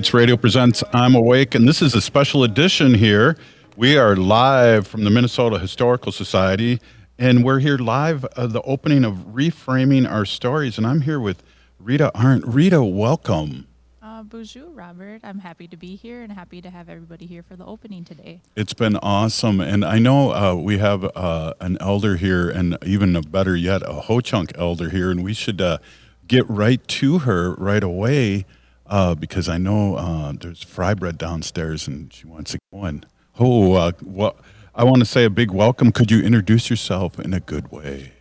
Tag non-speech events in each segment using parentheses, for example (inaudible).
to Radio Presents I'm Awake, and this is a special edition here. We are live from the Minnesota Historical Society, and we're here live at the opening of Reframing Our Stories, and I'm here with Rita Arndt. Rita, welcome. Uh, Boozhoo, Robert. I'm happy to be here and happy to have everybody here for the opening today. It's been awesome, and I know uh, we have uh, an elder here, and even a better yet, a Ho Chunk elder here, and we should uh, get right to her right away uh, because I know uh, there's fry bread downstairs and she wants to go in. Oh, uh, well, I want to say a big welcome. Could you introduce yourself in a good way?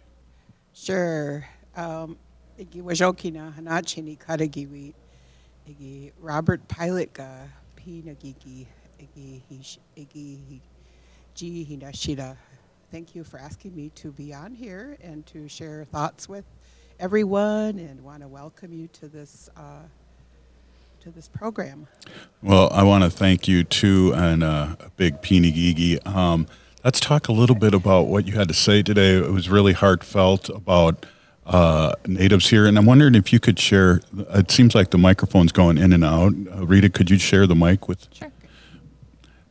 Sure. Um, wajokina hanachini karagiwi. Igi Robert Pilot pinagigi. Igi igi ji hinashida. Thank you for asking me to be on here and to share thoughts with everyone and want to welcome you to this uh, to this program. Well, I want to thank you too, and uh, a big Peeny Um, let's talk a little bit about what you had to say today. It was really heartfelt about uh, natives here, and I'm wondering if you could share. It seems like the microphone's going in and out. Uh, Rita, could you share the mic with? Sure.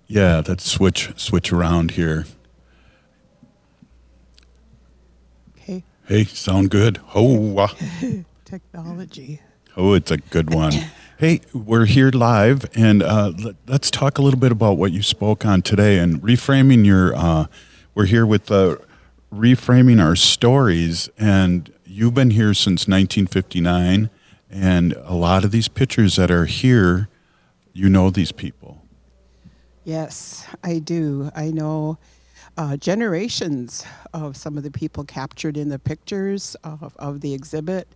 Yeah, let's switch switch around here. Okay. Hey, sound good? Oh, (laughs) technology. Oh, it's a good one. (laughs) Hey, we're here live, and uh, let, us talk a little bit about what you spoke on today and reframing your. Uh, we're here with uh, reframing our stories, and you've been here since 1959, and a lot of these pictures that are here, you know these people. Yes, I do. I know uh, generations of some of the people captured in the pictures of, of the exhibit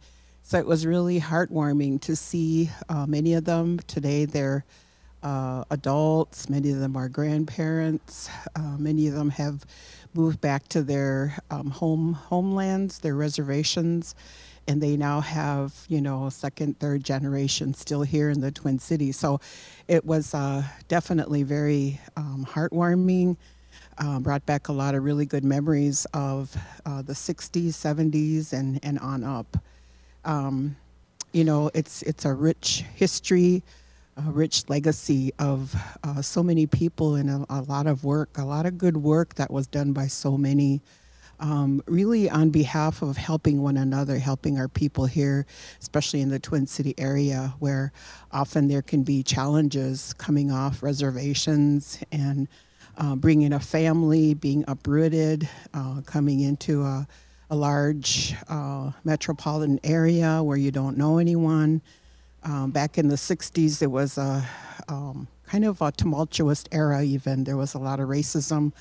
so it was really heartwarming to see uh, many of them today. They're uh, adults, many of them are grandparents, uh, many of them have moved back to their um, home homelands, their reservations, and they now have you know second, third generation still here in the Twin Cities. So it was uh, definitely very um, heartwarming. Uh, brought back a lot of really good memories of uh, the 60s, 70s, and, and on up. Um, you know, it's it's a rich history, a rich legacy of uh, so many people and a, a, lot of work, a lot of good work that was done by so many. Um, really, on behalf of helping one another, helping our people here, especially in the Twin City area, where often there can be challenges coming off reservations and uh, bringing a family, being uprooted, uh, coming into a a large uh, metropolitan area where you don't know anyone. Um, back in the 60s, it was a um, kind of a tumultuous era, even. There was a lot of racism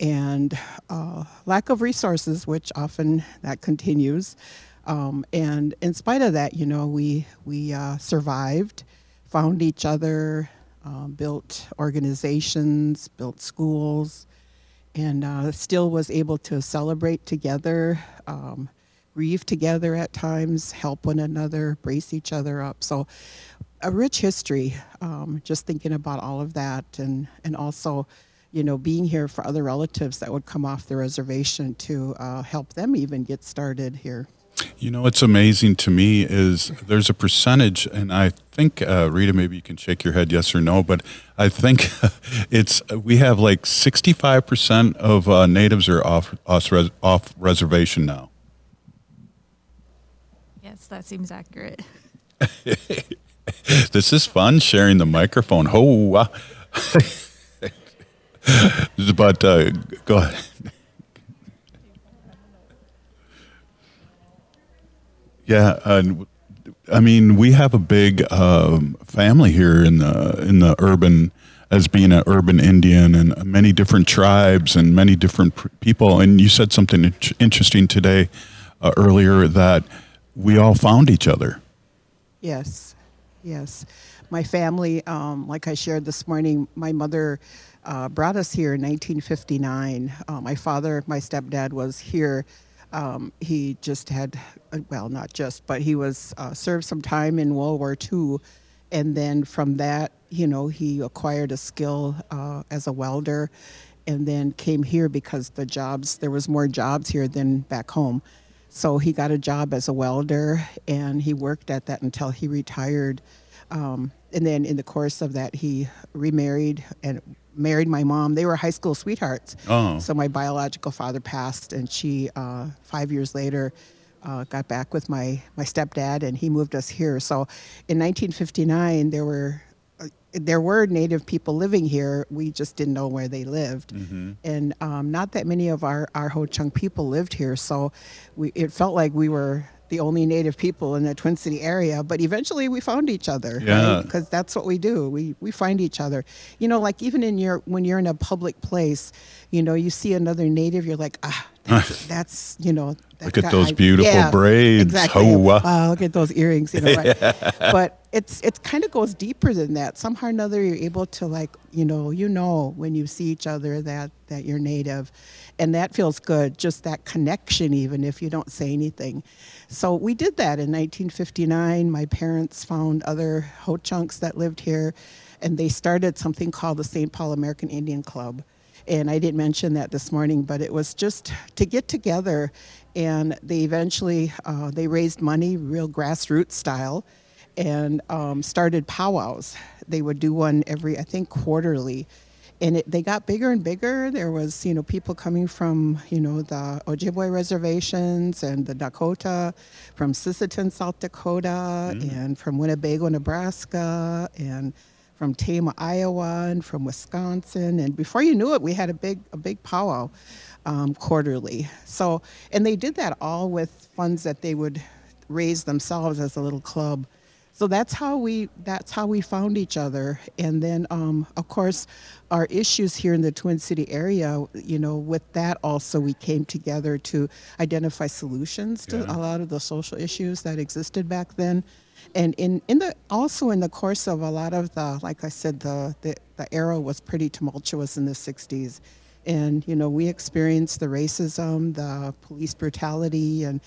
and uh, lack of resources, which often that continues. Um, and in spite of that, you know, we, we uh, survived, found each other, uh, built organizations, built schools, and uh, still was able to celebrate together, um, grieve together at times, help one another, brace each other up. So, a rich history. Um, just thinking about all of that, and and also, you know, being here for other relatives that would come off the reservation to uh, help them even get started here. You know, what's amazing to me is there's a percentage, and I think uh, Rita, maybe you can shake your head yes or no, but I think (laughs) it's we have like 65% of uh, natives are off off, res, off reservation now. Yes, that seems accurate. (laughs) this is fun sharing the microphone. Oh, (laughs) but uh, go ahead. Yeah, I mean, we have a big um, family here in the in the urban, as being an urban Indian, and many different tribes and many different pr- people. And you said something int- interesting today uh, earlier that we all found each other. Yes, yes. My family, um, like I shared this morning, my mother uh, brought us here in 1959. Uh, my father, my stepdad, was here um, he just had, well, not just, but he was uh, served some time in World War II, and then from that, you know, he acquired a skill uh, as a welder, and then came here because the jobs there was more jobs here than back home. So he got a job as a welder, and he worked at that until he retired. Um, and then in the course of that, he remarried and married my mom. They were high school sweethearts. Oh. So my biological father passed, and she, uh, five years later, uh, got back with my, my stepdad, and he moved us here. So in 1959, there were uh, there were native people living here. We just didn't know where they lived, Mm-hmm. and um, not that many of our our Ho Chunk people lived here. So we it felt like we were the only native people in the Twin City area. But eventually, we found each other. Yeah. Because that's what we do. We we find each other. You know, like even in your when you're in a public place, you know, you see another native, you're like, ah, that's, that's you know. that Look at those beautiful yeah, braids. Exactly. Oh, wow. Wow, look at those earrings. You know, right? (laughs) But it's it kind of goes deeper than that. Somehow or another, you're able to like you know you know when you see each other that that you're native, and that feels good. Just that connection, even if you don't say anything. So we did that in 1959. My parents found other Ho Chunks that lived here, and they started something called the St. Paul American Indian Club and I didn't mention that this morning, but it was just to get together, and they eventually uh, they raised money, real grassroots style, and um, started powwows. They would do one every, I think, quarterly, and it, they got bigger and bigger. There was, you know, people coming from, you know, the Ojibwe reservations and the Dakota, from Sisseton, South Dakota, and from Winnebago, Nebraska, and from Tama, Iowa, and from Wisconsin. And before you knew it, we had a big a big powwow um, quarterly. So, and they did that all with funds that they would raise themselves as a little club. So that's how we that's how we found each other. And then, um, of course, our issues here in the Twin City area. You know, with that also we came together to identify solutions to Yeah. a lot of the social issues that existed back then and in, in the also in the course of a lot of the like i said the, the the era was pretty tumultuous in the 60s and you know we experienced the racism the police brutality and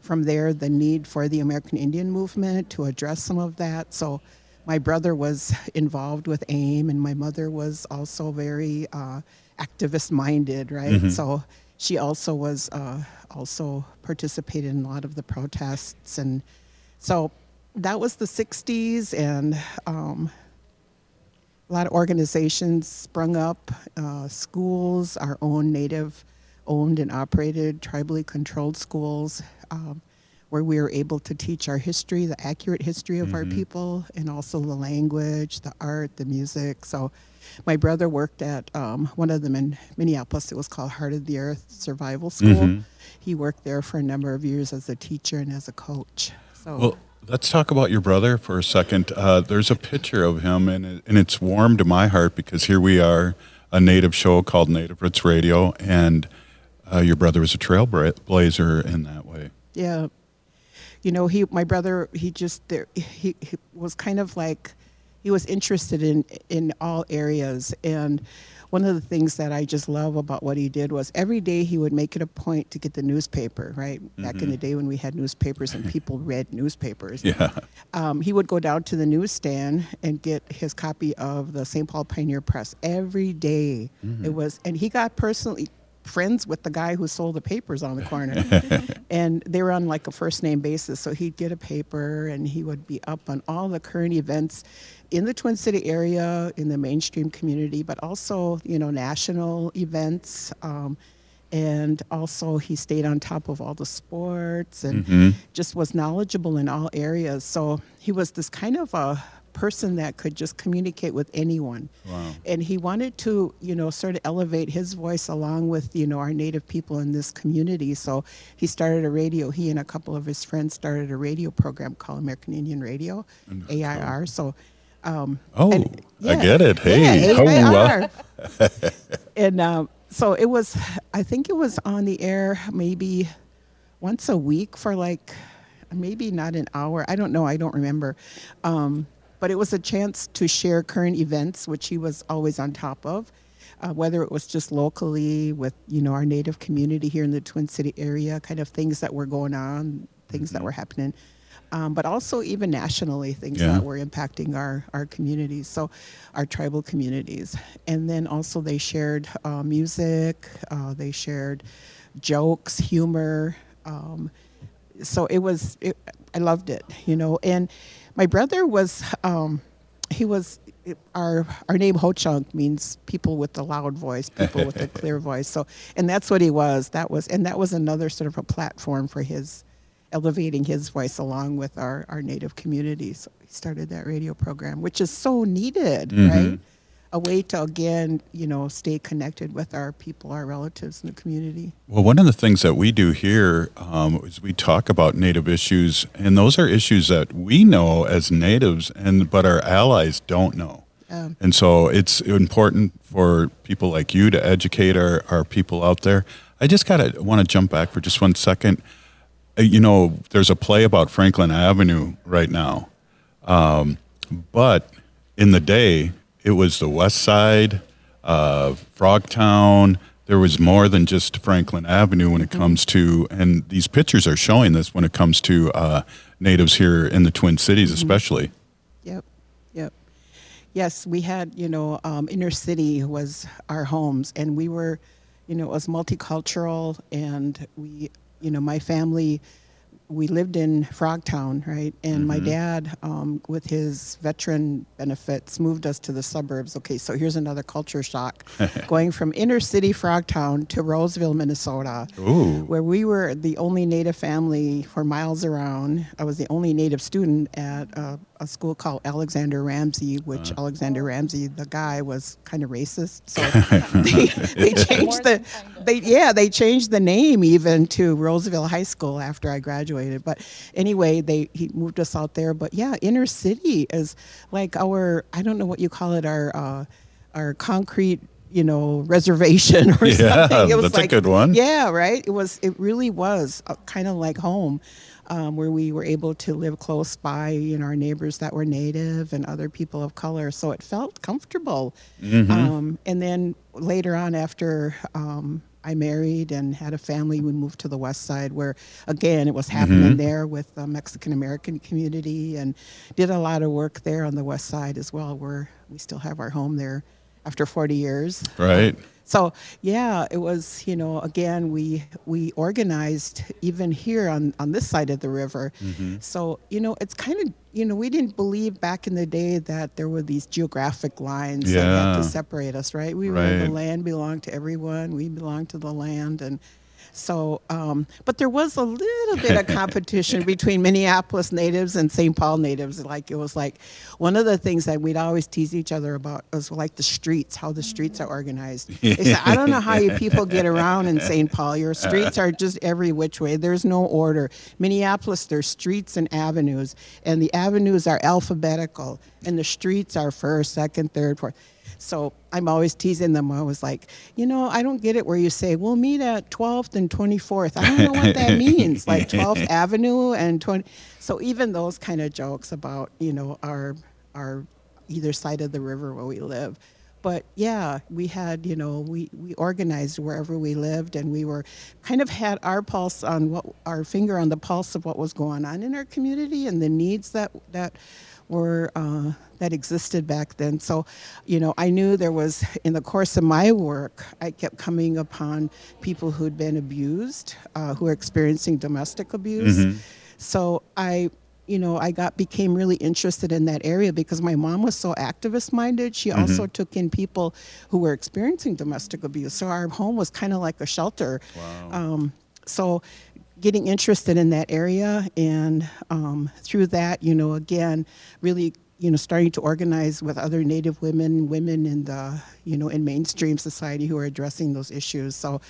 from there the need for the american indian movement to address some of that. So my brother was involved with aim and my mother was also very uh, activist minded right so she also was uh, also participated in a lot of the protests. And so that was the 60s and um, a lot of organizations sprung up uh, schools our own native owned and operated tribally controlled schools um, where we were able to teach our history the accurate history of our people and also the language the art the music. So my brother worked at um, one of them in minneapolis. It was called heart of the earth survival school. He worked there for a number of years as a teacher and as a coach. So Well, let's talk about your brother for a second. Uh, there's a picture of him, and, it, and it's warm to my heart because here we are, a native show called Native Roots Radio, and uh, your brother was a trailblazer in that way. Yeah. You know, he, my brother, he just, there, he, he was kind of like, he was interested in, in all areas. And one of the things that I just love about what he did was every day he would make it a point to get the newspaper, right? Back in the day when we had newspapers and (laughs) people read newspapers. Yeah. Um, he would go down to the newsstand and get his copy of the St. Paul Pioneer Press every day. It was, and he got personally friends with the guy who sold the papers on the corner. (laughs) and they were on like a first name basis. So he'd get a paper and he would be up on all the current events in the Twin City area, in the mainstream community, but also, you know, national events. Um, and also he stayed on top of all the sports and Mhm. just was knowledgeable in all areas. So he was this kind of a person that could just communicate with anyone. Wow. And he wanted to, you know, sort of elevate his voice along with, you know, our native people in this community. So he started a radio. He and a couple of his friends started a radio program called American Indian Radio, AIR. So, um, Oh, and- I get it. Hey, yeah, oh, uh, and um, so it was, I think it was on the air maybe once a week for like maybe not an hour. I don't know. I don't remember. Um, but it was a chance to share current events, which he was always on top of. Uh, whether it was just locally with you know our native community here in the Twin City area, kind of things that were going on, things that were happening, um, but also even nationally, things Yeah. that were impacting our our communities, so our tribal communities. And then also they shared uh, music, uh, they shared jokes, humor. Um, so it was it, i loved it you know and my brother was um he was our our name ho chunk means people with the loud voice people with the (laughs) clear voice so and that's what he was that was and that was another sort of a platform for his elevating his voice along with our our native communities so he started that radio program which is so needed right a way to again you know stay connected with our people our relatives in the community Well, one of the things that we do here um, is we talk about Native issues, and those are issues that we know as Natives, and but our allies don't know. Um, And so it's important for people like you to educate our, our people out there. I just gotta want to jump back for just one second. Uh, You know, there's a play about Franklin Avenue right now, um, but in the day, it was the West Side, uh, Frogtown. There was more than just Franklin Avenue when it comes to, and these pictures are showing this when it comes to uh, natives here in the Twin Cities, especially. Yep, yep. Yes, we had, you know, um, inner city was our homes, and we were, you know, it was multicultural, and we, you know, my family, we lived in Frogtown, right? And my dad, um, with his veteran benefits, moved us to the suburbs. Okay, so here's another culture shock (laughs) going from inner city Frogtown to Roseville, Minnesota Ooh. where we were the only Native family for miles around. I was the only Native student at a, a school called Alexander Ramsey, which Alexander Ramsey, the guy, was (laughs) kind of racist. So they, they changed the, they yeah, they changed the name even to Roseville High School after I graduated. But anyway, they he moved us out there. But yeah, inner city is like our I don't know what you call it our uh, our concrete you know reservation or (laughs) Yeah, something. It was that's a good one. Yeah, right. It was. It really was kind of like home, um, where we were able to live close by, you know, our neighbors that were native and other people of color. So it felt comfortable. Mm-hmm. Um, and then later on, after um, I married and had a family, we moved to the West Side, where again it was happening there with the Mexican American community, and did a lot of work there on the West Side as well, where we still have our home there after 40 years. Right. So yeah, it was you know again we we organized even here on on this side of the river. Mm-hmm. So you know it's kind of you know we didn't believe back in the day that there were these geographic lines that had to separate us, right? We were the land belonged to everyone. We belonged to the land and. So, um, but there was a little bit of competition between Minneapolis natives and St. Paul natives. Like it was like one of the things that we'd always tease each other about was like the streets, how the streets are organized. Said, I don't know how you people get around in St. Paul. Your streets are just every which way. There's no order. Minneapolis, there's streets and avenues, and the avenues are alphabetical, and the streets are first, second, third, fourth. So I'm always teasing them. I was like, you know, I don't get it where you say we'll meet at 12th and 24th. I don't know what that (laughs) means, like 12th Avenue and 20. So even those kind of jokes about you know our our either side of the river where we live. But yeah, we had you know we we organized wherever we lived, and we were kind of had our pulse on what our finger on the pulse of what was going on in our community and the needs that that were uh, that existed back then. So, you know, I knew there was in the course of my work, I kept coming upon people who'd been abused, uh, who were experiencing domestic abuse. Mm-hmm. So I you know, I got became really interested in that area because my mom was so activist minded. She Mm-hmm. also took in people who were experiencing domestic abuse. So our home was kind of like a shelter. Wow. Um, so getting interested in that area and um, through that, you know, again, really you know, starting to organize with other Native women, women in the, you know, in mainstream society who are addressing those issues. So,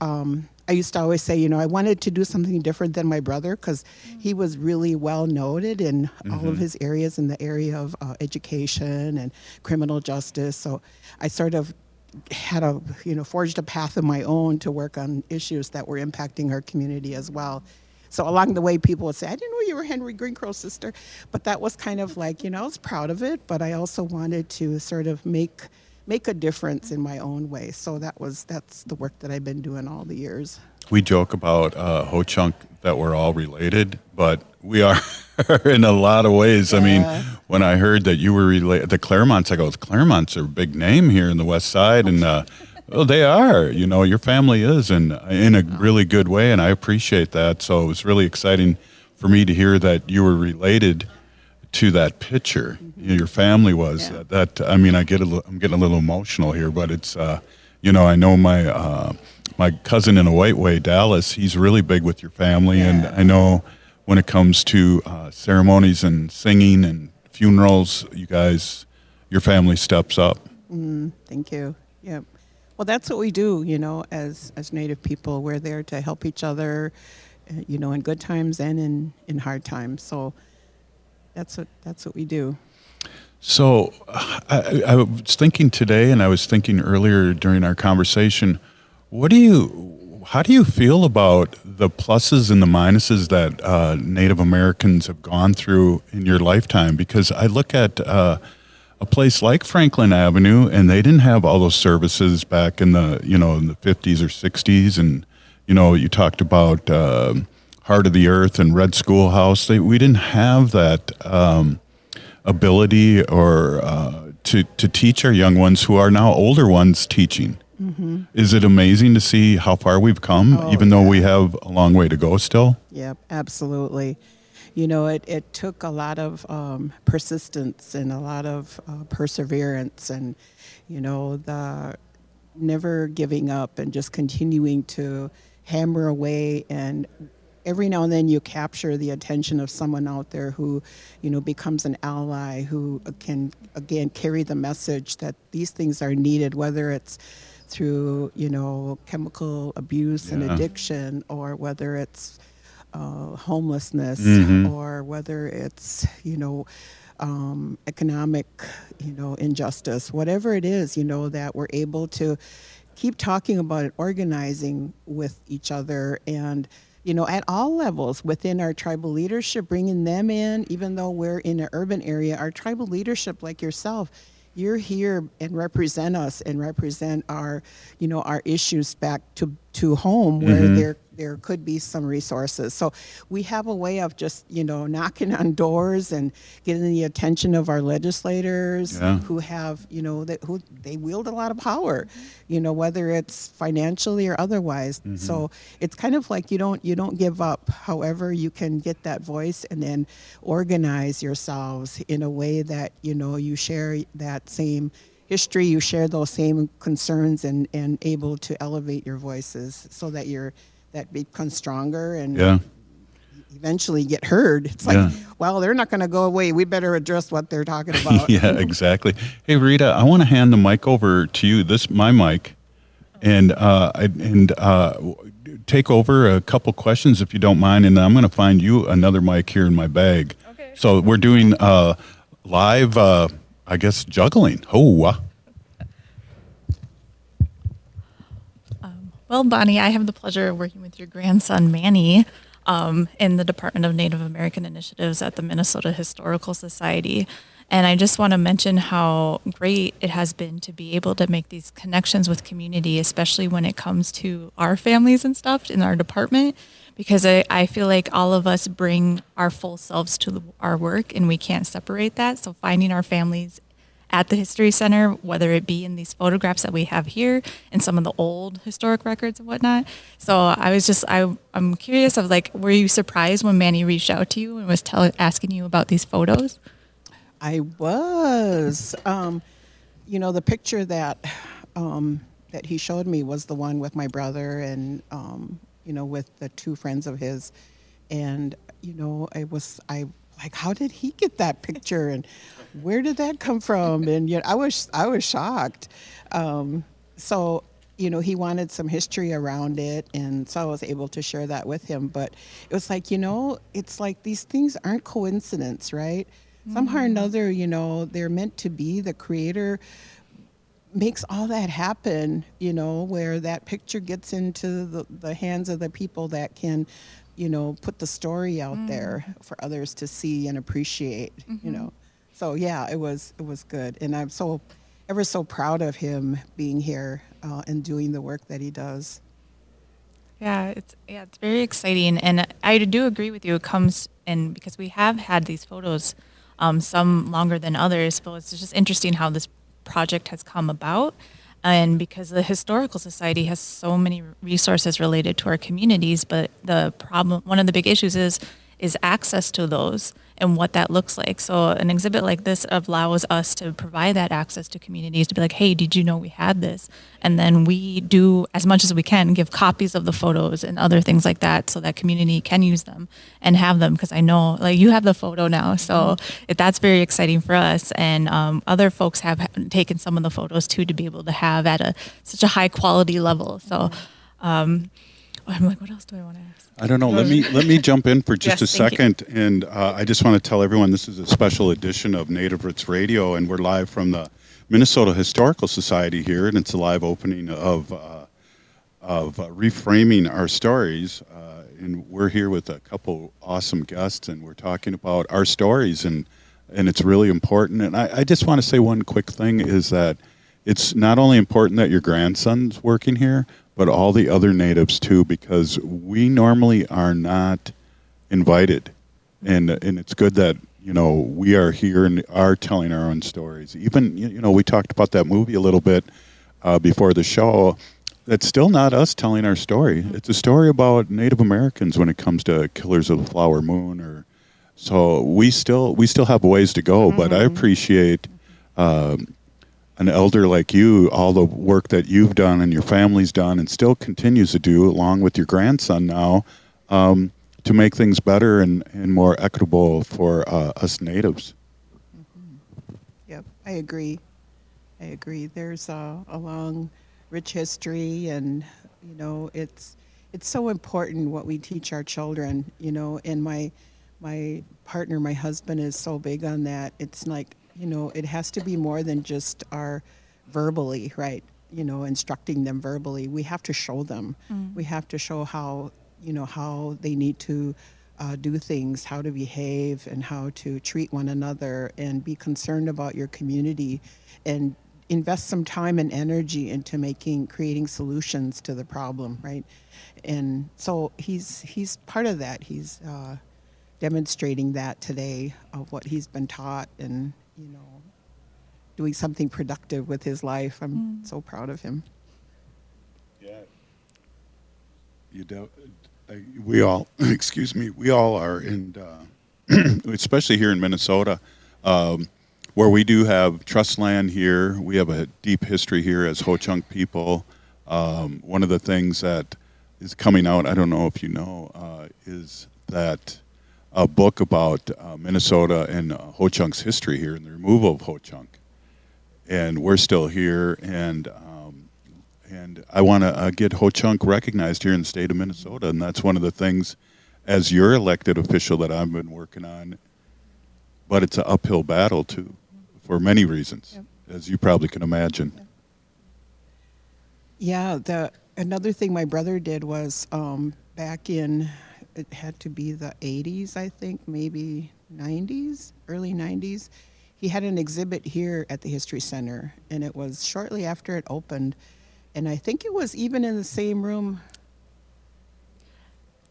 um, I used to always say, you know, I wanted to do something different than my brother because he was really well noted in all of his areas in the area of uh, education and criminal justice. So I sort of had a, you know, forged a path of my own to work on issues that were impacting our community as well. So along the way, people would say, I didn't know you were Henry Greencrow's sister. But that was kind of like, you know, I was proud of it, but I also wanted to sort of make make a difference in my own way. So that was that's the work that I've been doing all the years. We joke about uh, Ho Chunk that we're all related, but we are (laughs) in a lot of ways. I mean, when I heard that you were related, the Clairmonts, I go, the Clairmonts are a big name here in the West Side, and uh, well, they are. You know, your family is, and in a really good way, and I appreciate that. So it was really exciting for me to hear that you were related to that picture. Your family was Yeah. that, that. I mean, I get a I'm getting a little emotional here, but it's, uh, you know, I know my uh, my cousin in a white way, Dallas. He's really big with your family, and I know when it comes to uh, ceremonies and singing and funerals, you guys, your family steps up. Thank you. Yeah. Well, that's what we do, you know, as as Native people. We're there to help each other, uh, you know, in good times and in in hard times. So that's what that's what we do. So I, I was thinking today, and I was thinking earlier during our conversation. What do you, how do you feel about the pluses and the minuses that uh, Native Americans have gone through in your lifetime? Because I look at uh, a place like Franklin Avenue, and they didn't have all those services back in the you know in the fifties or sixties, and you know you talked about uh, Heart of the Earth and Red Schoolhouse. They, we didn't have that. Um, ability or uh, to to teach our young ones who are now older ones teaching. Is it amazing to see how far we've come, Oh, even though we have a long way to go still? Yep, absolutely. You know, it, it took a lot of um, persistence and a lot of uh, perseverance and, you know, the never giving up and just continuing to hammer away and every now and then you capture the attention of someone out there who you know becomes an ally who can again carry the message that these things are needed whether it's through you know chemical abuse and addiction or whether it's uh, homelessness Mhm. or whether it's you know um, economic you know injustice whatever it is you know that we're able to keep talking about it organizing with each other and you know at all levels within our tribal leadership bringing them in even though we're in an urban area our tribal leadership like yourself you're here and represent us and represent our you know our issues back to to home where Mhm. there there could be some resources so we have a way of just you know knocking (laughs) on doors and getting the attention of our legislators Yeah. who have you know that who they wield a lot of power you know whether it's financially or otherwise so it's kind of like you don't you don't give up however you can get that voice and then organize yourselves in a way that you know you share that same history you share those same concerns and and able to elevate your voices so that you're that becomes stronger and Yeah. eventually get heard it's like Yeah. well they're not going to go away we better address what they're talking about (laughs) yeah, exactly. Hey, Rita, I want to hand the mic over to you. This my mic, and uh, and uh, take over a couple questions if you don't mind, and I'm going to find you another mic here in my bag. Okay. So we're doing uh, live, uh, I guess, juggling. Oh, uh, Well, Bonnie, I have the pleasure of working with your grandson, Manny, um, in the Department of Native American Initiatives at the Minnesota Historical Society. And I just want to mention how great it has been to be able to make these connections with community, especially when it comes to our families and stuff in our department, because I, I feel like all of us bring our full selves to the, our work and we can't separate that. So finding our families at the History Center, whether it be in these photographs that we have here and some of the old historic records and whatnot. So I was just, I, I'm curious of like, were you surprised when Manny reached out to you and was tell, asking you about these photos? I was. Um, you know, the picture that um, that he showed me was the one with my brother and um, you know with the two friends of his, and you know I was I like how did he get that picture? And where did that come from? And yet I was I was shocked. Um, so you know he wanted some history around it. And so i was able to share that with him. But it was like you know it's like these things aren't coincidence right? Somehow or another, you know, they're meant to be. The creator makes all that happen, you know, where that picture gets into the, the hands of the people that can, you know, put the story out there for others to see and appreciate, you know. So yeah, it was it was good, and I'm so ever so proud of him being here uh, and doing the work that he does. Yeah, it's yeah, it's very exciting, and I do agree with you. It comes in because we have had these photos, um, some longer than others. But it's just interesting how this project has come about, and because the historical society has so many resources related to our communities, but the problem, one of the big issues is is access to those and what that looks like. So an exhibit like this allows us to provide that access to communities to be like, hey, did you know we had this? And then we do as much as we can give copies of the photos and other things like that so that community can use them and have them because I know like you have the photo now. So it, that's very exciting for us. And um, other folks have taken some of the photos too to be able to have at a such a high quality level. So um, I'm like, what else do I want to ask? I don't know. Let me let me jump in for just (laughs) Yes, a second, and uh, I just want to tell everyone this is a special edition of Native Roots Radio, and we're live from the Minnesota Historical Society here, and it's a live opening of uh, of uh, reframing our stories, uh, and we're here with a couple awesome guests, and we're talking about our stories, and and it's really important. And I, I just want to say one quick thing is that it's not only important that your grandson's working here, but all the other natives too, because we normally are not invited, and and it's good that you know we are here and are telling our own stories. Even you know we talked about that movie a little bit uh, before the show. That's still not us telling our story. It's a story about Native Americans when it comes to Killers of the Flower Moon, or so we still we still have ways to go. But I appreciate um, an elder like you, all the work that you've done and your family's done, and still continues to do, along with your grandson now, um, to make things better and, and more equitable for uh, us natives. Yep, I agree. I agree. There's a, a long, rich history, and you know, it's it's so important what we teach our children. You know, and my my partner, my husband, is so big on that. It's like you know, it has to be more than just our verbally, right? You know, instructing them verbally. We have to show them. We have to show how you know how they need to uh, do things, how to behave, and how to treat one another, and be concerned about your community, and invest some time and energy into making creating solutions to the problem, right? And so he's he's part of that. He's uh, demonstrating that today of what he's been taught, and you know, doing something productive with his life. I'm so proud of him. Yeah. You do, uh, we all, (clears throat) excuse me, we all are, and uh, (clears throat) especially here in Minnesota, um, where we do have trust land here. We have a deep history here as Ho Chunk people. Um, one of the things that is coming out, I don't know if you know, uh, is that a book about uh, Minnesota and uh, Ho Chunk's history here and the removal of Ho Chunk. And we're still here, and um, and I want to uh, get Ho Chunk recognized here in the state of Minnesota, and that's one of the things, as your elected official, that I've been working on. But it's an uphill battle too, for many reasons, Yep. as you probably can imagine. Yeah, the another thing my brother did was um, back in it had to be the 80s, I think, maybe 90s, early 90s. He had an exhibit here at the History Center, and it was shortly after it opened, and I think it was even in the same room.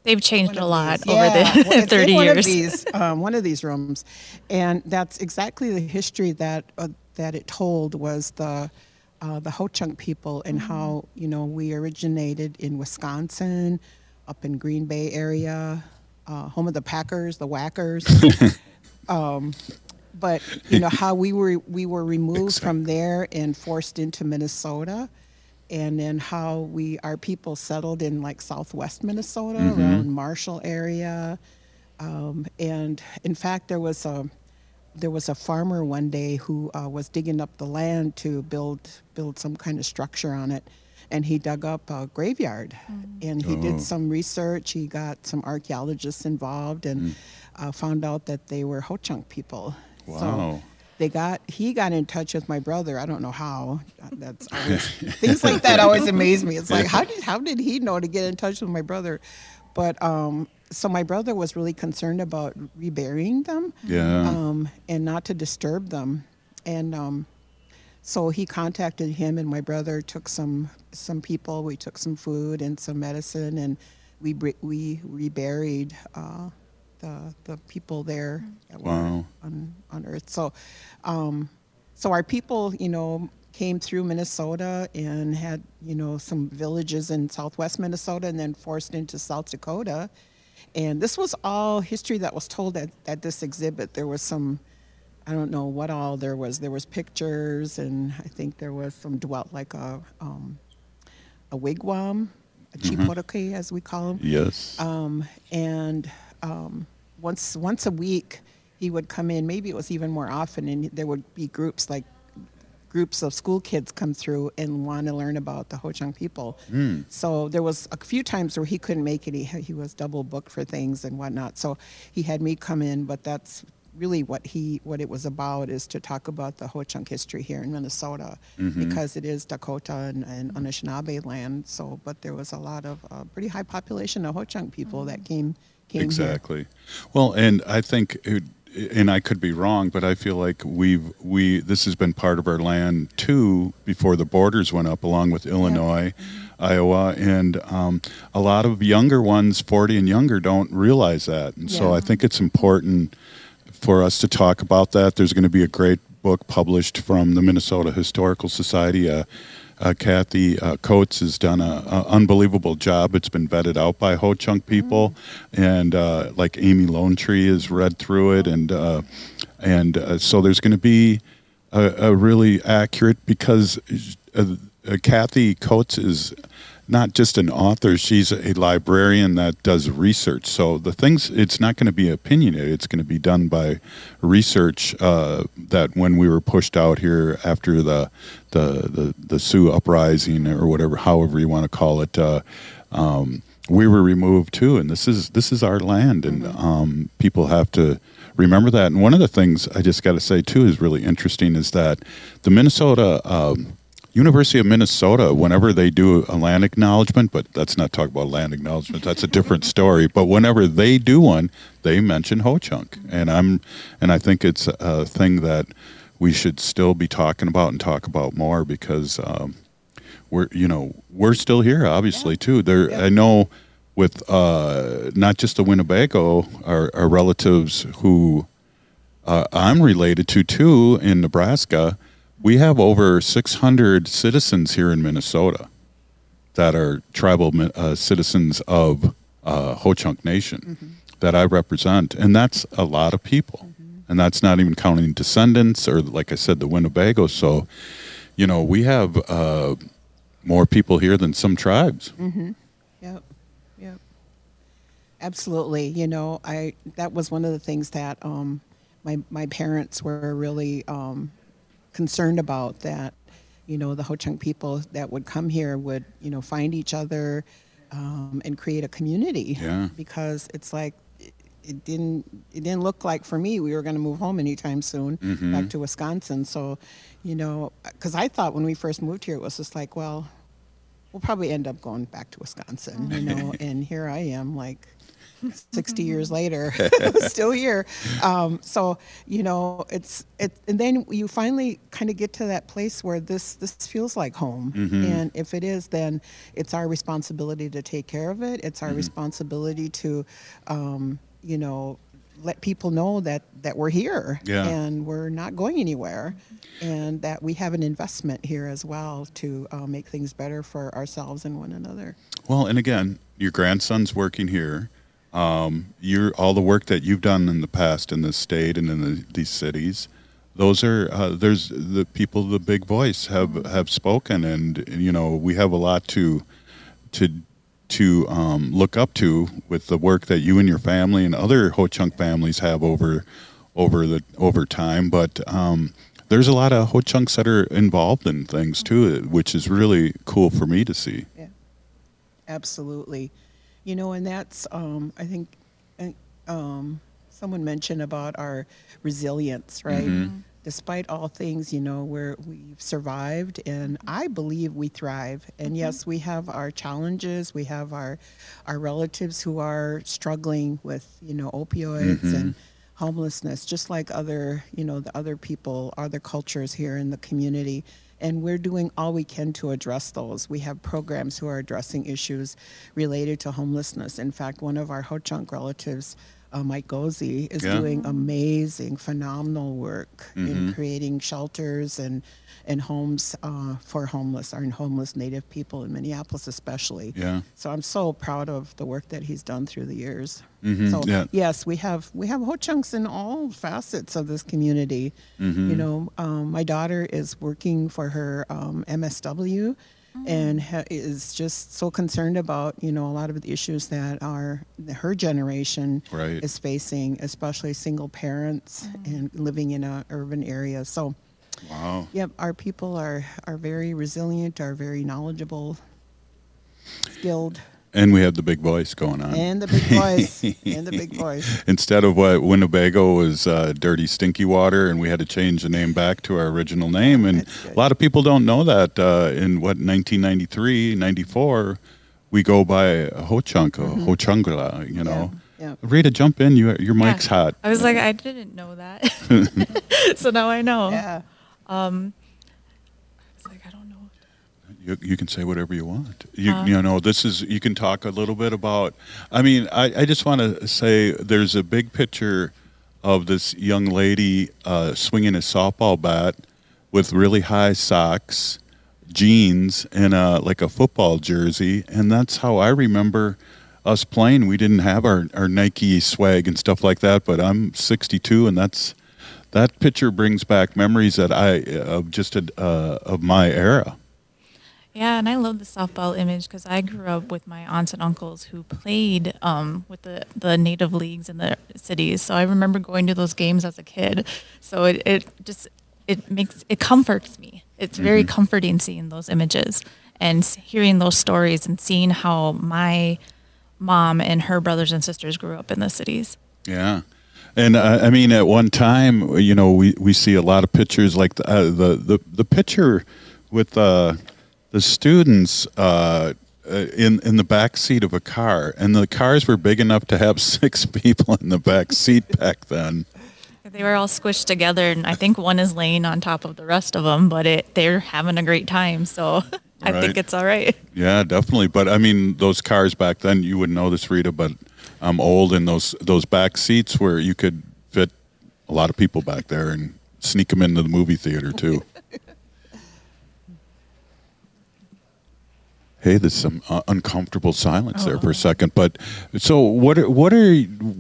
They've changed a lot these. over Yeah, the well, it's (laughs) in 30 one years. Of these, (laughs) um, one of these rooms, and that's exactly the history that uh, that it told was the uh, the Ho Chunk people and Mm-hmm. how you know we originated in Wisconsin, up in Green Bay area, uh, home of the Packers, the Whackers. (laughs) um, but you know how we were we were removed from there and forced into Minnesota and then how we our people settled in like southwest Minnesota around Marshall area. Um, and in fact there was a there was a farmer one day who uh, was digging up the land to build build some kind of structure on it and he dug up a graveyard. And he Oh. did some research. He got some archaeologists involved and uh, found out that they were ho-chunk people. Wow. so they got he got in touch with my brother. I don't know how. That's (laughs) always things like that always amaze me. It's like how did how did he know to get in touch with my brother? But um so my brother was really concerned about reburying them Yeah. um, and not to disturb them. And um, so he contacted him, and my brother took some some people. We took some food and some medicine, and we we reburied uh, the the people there that were on on Earth. So, um, so our people, you know. Came through Minnesota and had, you know, some villages in southwest Minnesota and then forced into South Dakota. And this was all history that was told at, at this exhibit. There was some, I don't know what all there was. There was pictures, and I think there was some dwelt like a um, a wigwam, a chipotake as we call them. yes. Um, and um, once once a week, he would come in. Maybe it was even more often, and there would be groups like groups of school kids come through and want to learn about the Ho Chunk people. So there was a few times where he couldn't make it. He he was double booked for things and whatnot. So he had me come in, but that's really what he what it was about is to talk about the Ho Chunk history here in Minnesota because it is Dakota and, and Anishinaabe land. So, but there was a lot of uh, pretty high population of Ho Chunk people that came came here. exactly. Well, and I think, it, and I could be wrong, but I feel like we've we this has been part of our land too before the borders went up, along with Illinois, Iowa, and um, a lot of younger ones, forty and younger, don't realize that, and so I think it's important for us to talk about that. There's going to be a great book published from the Minnesota Historical Society. Uh, uh, Kathy uh, Coates has done an unbelievable job. It's been vetted out by Ho Chunk people, and uh, like Amy Lonetree has read through it, and uh, and uh, so there's going to be a, a really accurate because uh, uh, Kathy Coates is not just an author; she's a librarian that does research. So the things it's not going to be opinionated; it's going to be done by research. Uh, that when we were pushed out here after the the the, the Sioux uprising or whatever, however you want to call it. Uh, um, we were removed too, and this is this is our land, and um, people have to remember that. And one of the things I just got to say too is really interesting is that the Minnesota um, University of Minnesota, whenever they do a land acknowledgement, but let's not talk about land acknowledgement. That's a different (laughs) story. But whenever they do one, they mention Ho Chunk, and I'm and I think it's a thing that we should still be talking about and talk about more because. Um, we're you know we're still here obviously too there Yeah. i know with uh not just the winnebago our, our relatives who uh, i'm related to too in nebraska we have over 600 citizens here in minnesota that are tribal uh, citizens of uh, ho chunk nation that i represent and that's a lot of people and that's not even counting descendants or like i said the winnebago so you know we have uh, more people here than some tribes. Yep, yep. Absolutely. You know, I that was one of the things that um, my my parents were really um, concerned about. That you know the Ho Chunk people that would come here would you know find each other um, and create a community. Yeah. Because it's like it, it didn't it didn't look like for me we were going to move home anytime soon back to Wisconsin. So, you know, because I thought when we first moved here it was just like well we'll probably end up going back to Wisconsin, you know. and here I am, like 60 years (laughs) later, (laughs) (laughs) still here. Um, so you know, it's it, and then you finally kind of get to that place where this this feels like home. And if it is, then it's our responsibility to take care of it. It's our responsibility to, um, you know, let people know that that we're here Yeah. and we're not going anywhere, and that we have an investment here as well to uh, make things better for ourselves and one another. Well, and again, your grandson's working here. Um, you're all the work that you've done in the past in this state and in the, these cities. Those are uh, there's the people, the big voice have have spoken, and you know we have a lot to to to um, look up to with the work that you and your family and other Ho Chunk families have over over the over time. But um, there's a lot of Ho Chunks that are involved in things too, which is really cool for me to see. Yeah, absolutely. You know, and that's um, I think uh, um, someone mentioned about our resilience, right? Despite all things, you know, where we've survived, and I believe we thrive. And yes, we have our challenges. We have our our relatives who are struggling with, you know, opioids and homelessness, just like other, you know, the other people, other cultures here in the community. And we're doing all we can to address those. We have programs who are addressing issues related to homelessness. In fact, one of our Ho Chunk relatives, uh, Mike Goze, is Yeah. doing amazing, phenomenal work in creating shelters and and homes uh, for homeless, our homeless Native people in Minneapolis, especially. Yeah. So I'm so proud of the work that he's done through the years. Mhm, So yeah. yes, we have we have Ho Chunks in all facets of this community. Mm-hmm. You know, um, my daughter is working for her um, MSW, Mm-hmm. and ha- is just so concerned about you know a lot of the issues that are her generation Right. is facing, especially single parents mm-hmm. and living in a urban area. So. Wow. Yep, our people are are very resilient, are very knowledgeable, skilled, And we had the big voice going on. and the big voice, (laughs) and the big voice. Instead of what Winnebago was uh, dirty, stinky water, and we had to change the name back to our original name. And a lot of people don't know that uh, in what 1993, 94, we go by Ho Chunk, or Ho Chungla, you know. Mm-hmm. Yeah, yeah. Rita, jump in. You, your mic's Yeah. hot. I was like, I didn't know that. (laughs) (laughs) so now I know. Yeah. I was like, I don't know. You, you can say whatever you want. You, Uh. you know, this is, you can talk a little bit about, I mean, I, I just want to say there's a big picture of this young lady uh, swinging a softball bat with really high socks, jeans, and uh, like a football jersey. And that's how I remember us playing. We didn't have our, our Nike swag and stuff like that, but I'm 62 and that's, that picture brings back memories that I, of just a, uh, of my era. Yeah, and I love the softball image because I grew up with my aunts and uncles who played um, with the, the native leagues in the cities. So I remember going to those games as a kid. So it, it just it makes it comforts me. It's very comforting seeing those images and hearing those stories and seeing how my mom and her brothers and sisters grew up in the cities. Yeah. And uh, I mean, at one time, you know, we, we see a lot of pictures like the uh, the, the the picture with uh, the students uh, uh, in in the back seat of a car, and the cars were big enough to have (laughs) six people in the back seat back then. They were all squished together, and I think one is laying on top of the rest of them, but it, they're having a great time. So (laughs) I Right. think it's all right. Yeah, definitely. But I mean, those cars back then, you wouldn't know this, Rita, but I'm old, and those those back seats where you could fit a lot of people back there and sneak them into the movie theater too. Hey, there's some uh, uncomfortable silence there for a second. But so, what? Are, what are?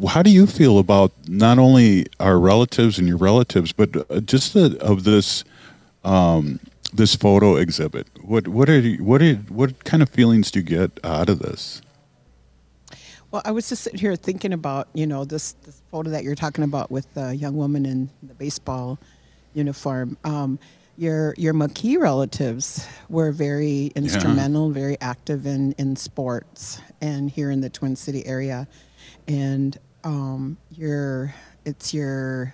How do you feel about not only our relatives and your relatives, but uh, just the of this um, this photo exhibit? What? What are? you- What are? What kind of feelings do you get out of this? Well, I was just sitting here thinking about, you know, this, this photo that you're talking about with the young woman in the baseball uniform. Um, your your Maquis relatives were very instrumental, very active in, in sports and here in the Twin City area. And um, your it's your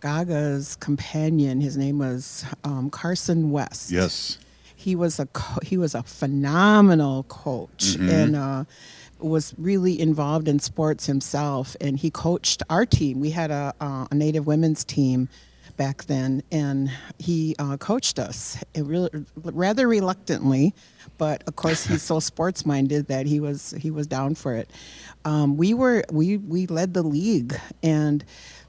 Gaga's companion. His name was um, Carson West Yes. he was a co- he was a phenomenal coach Mm-hmm. and uh, was really involved in sports himself, and he coached our team. We had a, uh, a Native women's team back then, and he uh, coached us really, rather reluctantly, but of course he's so (laughs) sports minded that he was he was down for it. Um, we were we we led the league, and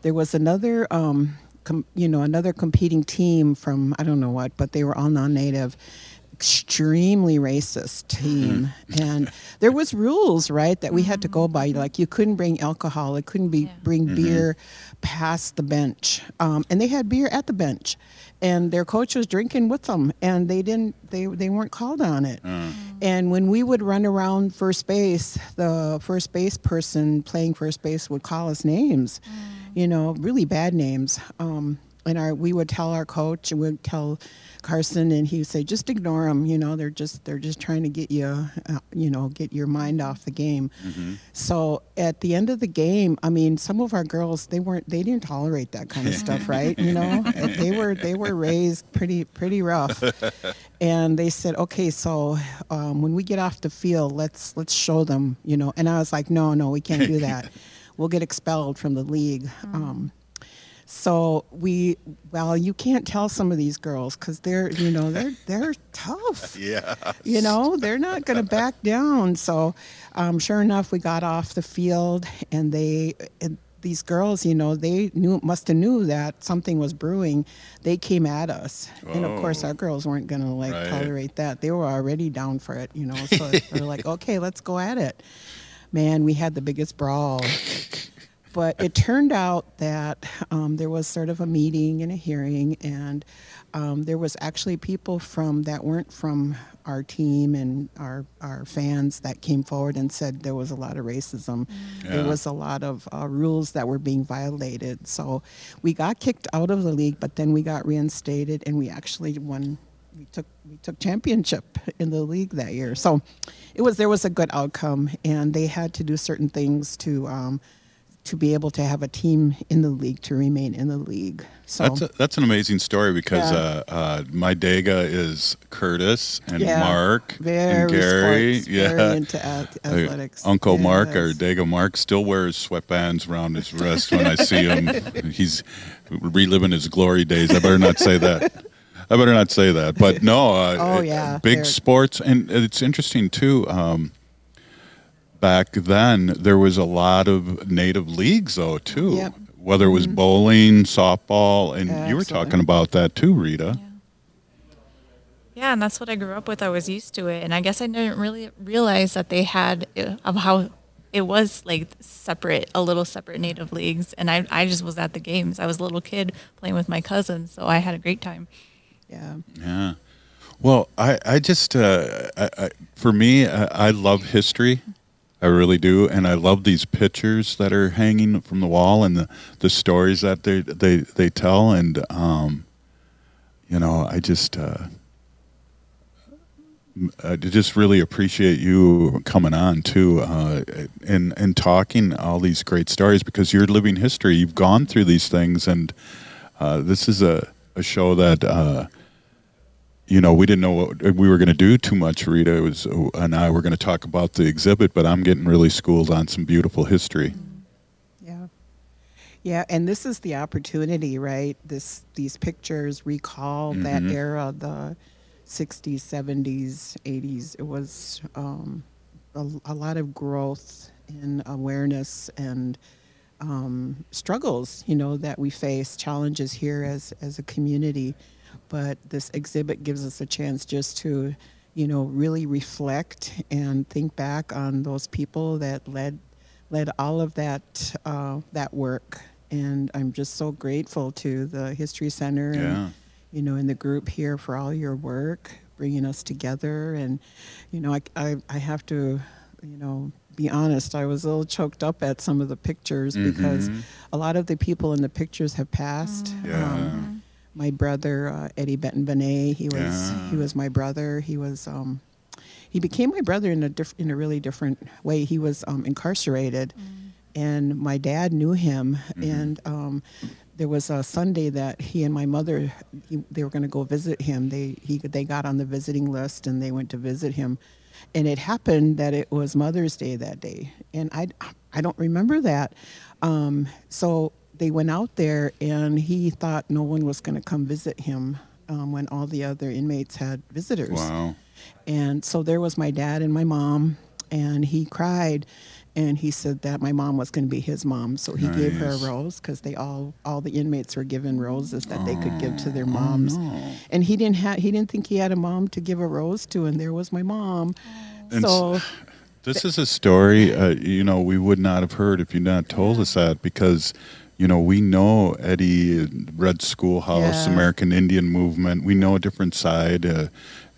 there was another. Um, com, you know, another competing team from I don't know what, but they were all non-native, extremely racist team. Mm-hmm. And there was rules right that we had to go by. Mm-hmm. Like you couldn't bring alcohol it couldn't be Yeah. bring mm-hmm. beer past the bench. Um, and they had beer at the bench. And their coach was drinking with them and they didn't they, they weren't called on it. Mm. And when we would run around first base the first base person playing first base would call us names mm. you know really bad names. Um, and our we would tell our coach and we'd tell Carson and he would say just ignore them you know they're just they're just trying to get you uh, you know get your mind off the game. So at the end of the game I mean some of our girls they weren't they didn't tolerate that kind of (laughs) stuff right? You know? They were they were raised pretty pretty rough. (laughs) And they said okay so um, when we get off the field let's let's show them you know? And I was like no no we can't do that. (laughs) We'll get expelled from the league. Um, so we, well, you can't tell some of these girls because they're, you know, they're they're tough. (laughs) Yeah. You know, they're not going to back down. So, um, sure enough, we got off the field, and they, and these girls, you know, they knew must have knew that something was brewing. They came at us, and of course, Oh. our girls weren't going to like Right. tolerate that. They were already down for it, you know. So (laughs) they're like, okay, let's go at it. Man, we had the biggest brawl but it turned out that um, there was sort of a meeting and a hearing, and um, there was actually people from that weren't from our team and our our fans that came forward and said there was a lot of racism. There was a lot of uh, rules that were being violated. So we got kicked out of the league, but then we got reinstated, and we actually won. We took we took championship in the league that year. So it was there was a good outcome, and they had to do certain things to. Um, to be able to have a team in the league to remain in the league. So That's a, that's an amazing story because Yeah. uh, uh, my Dega is Curtis and Yeah. Mark very and Gary. sports, (laughs) yeah. very into Uh, athletics. Uncle Mark or Yes. Dago Mark still wears sweatbands around his wrist when I see him. (laughs) He's reliving his glory days. I better not say that. I better not say that. But no, uh, Oh, uh, yeah, big they're- sports, and it's interesting too. Um, back then, there was a lot of native leagues, though, too. Yep. Mm-hmm. Whether it was bowling, softball, and you were Absolutely. talking about that too, Rita. Yeah. Yeah, and that's what I grew up with. I was used to it, and I guess I didn't really realize that they had uh, of how it was like separate, a little separate native leagues. And I, I just was at the games. I was a little kid playing with my cousins, so I had a great time. Yeah. Yeah. Well, I, I just, uh, I, I, for me, I, I love history. I really do. And I love these pictures that are hanging from the wall and the, the stories that they, they, they tell. And, um, you know, I just, uh, I just really appreciate you coming on too, uh, and and talking all these great stories because you're living history. You've gone through these things, and uh, this is a, a show that uh, you know we didn't know what we were going to do too much. Rita it was and I were going to talk about the exhibit, but I'm getting really schooled on some beautiful history. Yeah. Yeah, and this is the opportunity, right? This these pictures recall that Mhm. era, the 60s, 70s, 80s. It was um, a, a lot of growth in awareness and um, struggles, you know, that we face, challenges here as as a community. But this exhibit gives us a chance just to, you know, really reflect and think back on those people that led led all of that uh, that work. And I'm just so grateful to the History Center and Yeah. you know, in the group here for all your work, bringing us together. And, you know, I, I, I have to, you know, be honest, I was a little choked up at some of the pictures because Mhm. a lot of the people in the pictures have passed. Yeah. Um, my brother, uh, Eddie Benton-Banai, he was, Yeah. he was my brother. He was, um, he became my brother in a diff- in a really different way. He was um, incarcerated, and my dad knew him. And um, there was a Sunday that he and my mother he, they were going to go visit him. They he they got on the visiting list and they went to visit him. and it happened that it was Mother's Day that day, and I I don't remember that. Um, so they went out there, and he thought no one was going to come visit him um, when all the other inmates had visitors. Wow. And so there was my dad and my mom, and he cried, and he said that my mom was going to be his mom, so he gave her a rose because they all all the inmates were given roses that they could give to their Oh, moms. no. And he didn't have he didn't think he had a mom to give a rose to, and there was my mom. And so This is a story, uh, you know, we would not have heard if you not told us that because, you know, we know Eddie, Red Schoolhouse, Yeah. American Indian Movement. We know a different side, uh,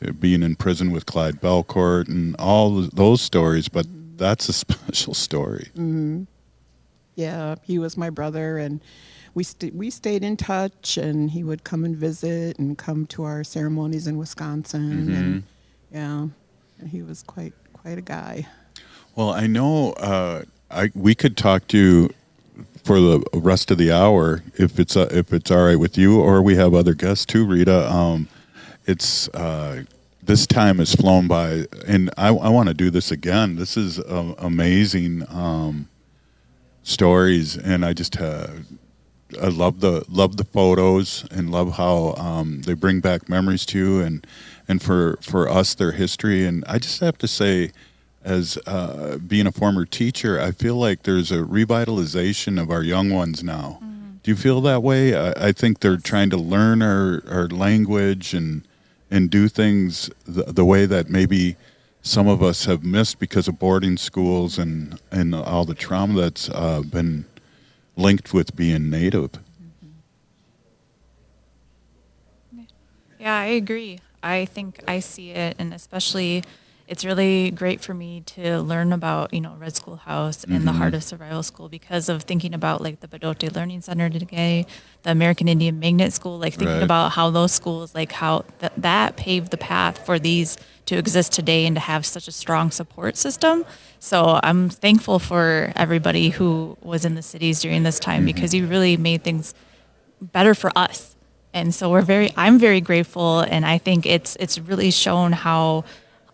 uh, being in prison with Clyde Bellecourt and all those stories, but that's a (laughs) special story. yeah, he was my brother, and we st- we stayed in touch, and he would come and visit and come to our ceremonies in Wisconsin, and yeah, and he was quite quite a guy. Well, I know uh, I we could talk to for the rest of the hour if it's uh, if it's all right with you, or we have other guests too, Rita. Um, it's uh, this time has flown by, and I, I want to do this again. This is uh, amazing um, stories, and I just uh, I love the love the photos and love how um, they bring back memories to you, and and for for us their history. And I just have to say, as uh, being a former teacher, I feel like there's a revitalization of our young ones now. Do you feel that way? I, I think they're trying to learn our, our language and and do things the, the way that maybe some of us have missed because of boarding schools and and all the trauma that's uh, been linked with being native. Yeah, I agree. I think I see it, and especially it's really great for me to learn about, you know, Red Schoolhouse and the mm-hmm. Heart of Survival School because of thinking about like the Bdote Learning Center today, the American Indian Magnet School, like thinking Right. about how those schools, like how th- that paved the path for these to exist today and to have such a strong support system. So I'm thankful for everybody who was in the cities during this time mm-hmm. because you really made things better for us. And so we're very I'm very grateful and I think it's it's really shown how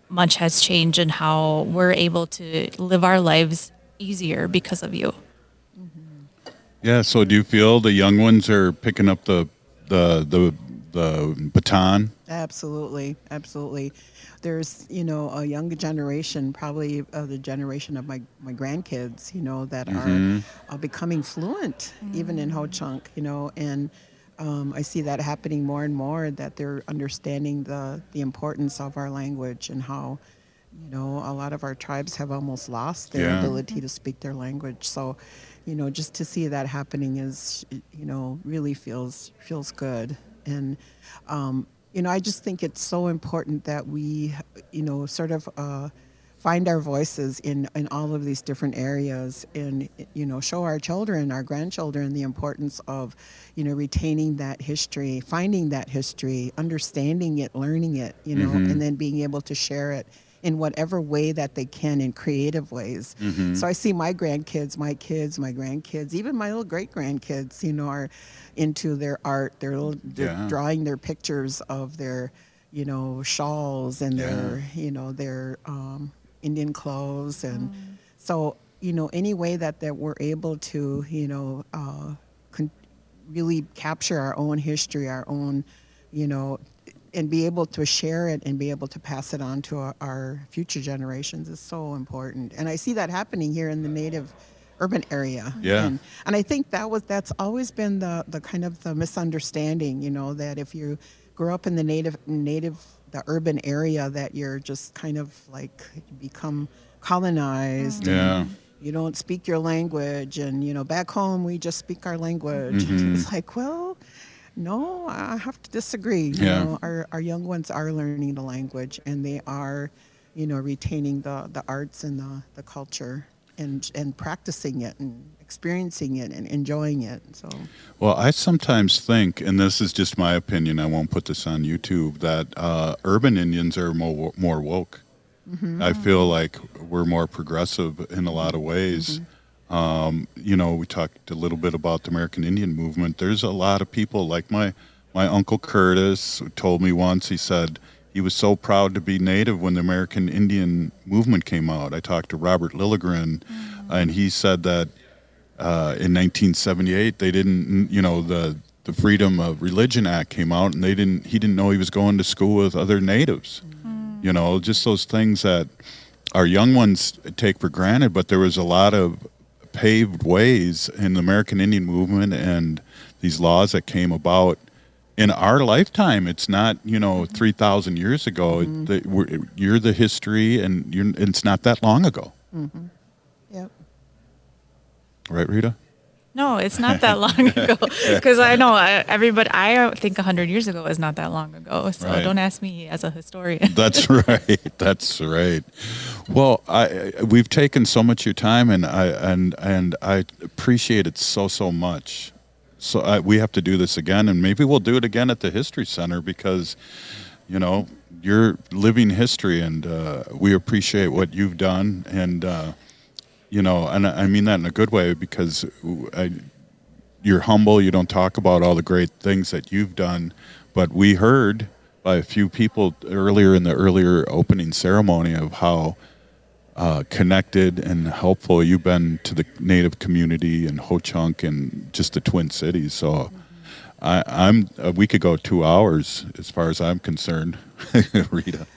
much has changed and how we're able to live our lives easier because of you. Yeah. So do you feel the young ones are picking up the the the the baton? Absolutely, absolutely. There's, you know, a younger generation, probably uh, the generation of my, my grandkids, you know, that are uh, becoming fluent, even in Ho Chunk, you know, and um, I see that happening more and more. That they're understanding the the importance of our language and how, you know, a lot of our tribes have almost lost their Yeah. ability to speak their language. So, you know, just to see that happening is, you know, really feels feels good. And um, you know, I just think it's so important that we, you know, sort of uh, find our voices in, in all of these different areas and, you know, show our children, our grandchildren, the importance of, you know, retaining that history, finding that history, understanding it, learning it, you know, and then being able to share it in whatever way that they can in creative ways. So I see my grandkids, my kids, my grandkids, even my little great grandkids, you know, are into their art. They're, little, they're Yeah. drawing their pictures of their, you know, shawls and their, you know, their um, Indian clothes. And so, you know, any way that, that we're able to, you know, uh, con- really capture our own history, our own, you know, and be able to share it and be able to pass it on to our, our future generations is so important. And I see that happening here in the native urban area. Yeah. And, and I think that was that's always been the, the kind of the misunderstanding, you know, that if you grew up in the native native the urban area that you're just kind of like become colonized mm-hmm. Yeah. and you don't speak your language and you know back home we just speak our language mm-hmm. it's like well no i have to disagree you Yeah. know our, our young ones are learning the language and they are you know retaining the, the arts and the, the culture and and practicing it and experiencing it and enjoying it so Well, I sometimes think, and this is just my opinion, I won't put this on YouTube, that uh, urban Indians are more, more woke. I feel like we're more progressive in a lot of ways. Um, you know, we talked a little bit about the American Indian movement. There's a lot of people like my my uncle Curtis told me once. He said he was so proud to be Native when the American Indian movement came out. I talked to Robert Lilligren, mm-hmm. and he said that uh, in 1978 they didn't, you know, the the Freedom of Religion Act came out, and they didn't. He didn't know he was going to school with other natives. Mm-hmm. You know, just those things that our young ones take for granted. But there was a lot of paved ways in the American Indian movement and these laws that came about in our lifetime. It's not you know mm-hmm. three thousand years ago. Mm-hmm. The, you're the history, and it's not that long ago. Mm-hmm. Right, Rita. No, it's not that long (laughs) ago. Because I know everybody. I think hundred years ago is not that long ago. So right. don't ask me as a historian. (laughs) That's right. That's right. Well, I we've taken so much of your time, and I and and I appreciate it so so much. So I, we have to do this again, and maybe we'll do it again at the History Center because, you know, you're living history, and uh, we appreciate what you've done, and. Uh, you know, and I mean that in a good way because I, you're humble. You don't talk about all the great things that you've done, but we heard by a few people earlier in the earlier opening ceremony of how uh, connected and helpful you've been to the Native community and Ho Chunk and just the Twin Cities. So. I, am uh, we could go two hours as far as I'm concerned, (laughs) Rita.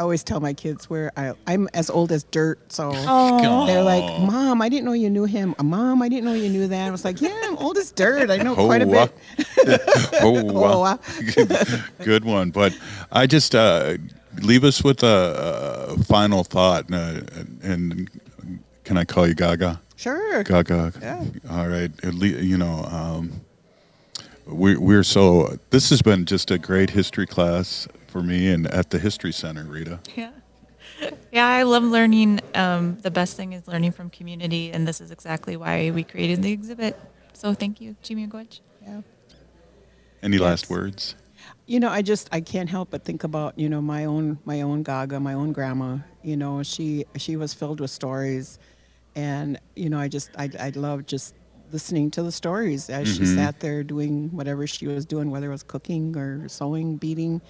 I always tell my kids where I, I'm as old as dirt. So Aww. they're like, Mom, I didn't know you knew him. Mom, I didn't know you knew that. I was like, Yeah, I'm old as dirt. I know oh, quite a bit. (laughs) oh, oh (laughs) Good one. But I just uh, leave us with a, a final thought. Uh, and can I call you Gaga? Sure. Gaga. Yeah. All right. You know, um, we, we're so, this has been just a great history class for me and at the History Center, Rita. Yeah. Yeah, I love learning. Um, the best thing is learning from community, and this is exactly why we created the exhibit. So thank you, Jimmy Chimiigwech. Yeah. Any yes. last words? You know, I just I can't help but think about you know my own my own Gaga, my own grandma. You know, she she was filled with stories, and you know I just I I love just listening to the stories as mm-hmm. she sat there doing whatever she was doing, whether it was cooking or sewing, beading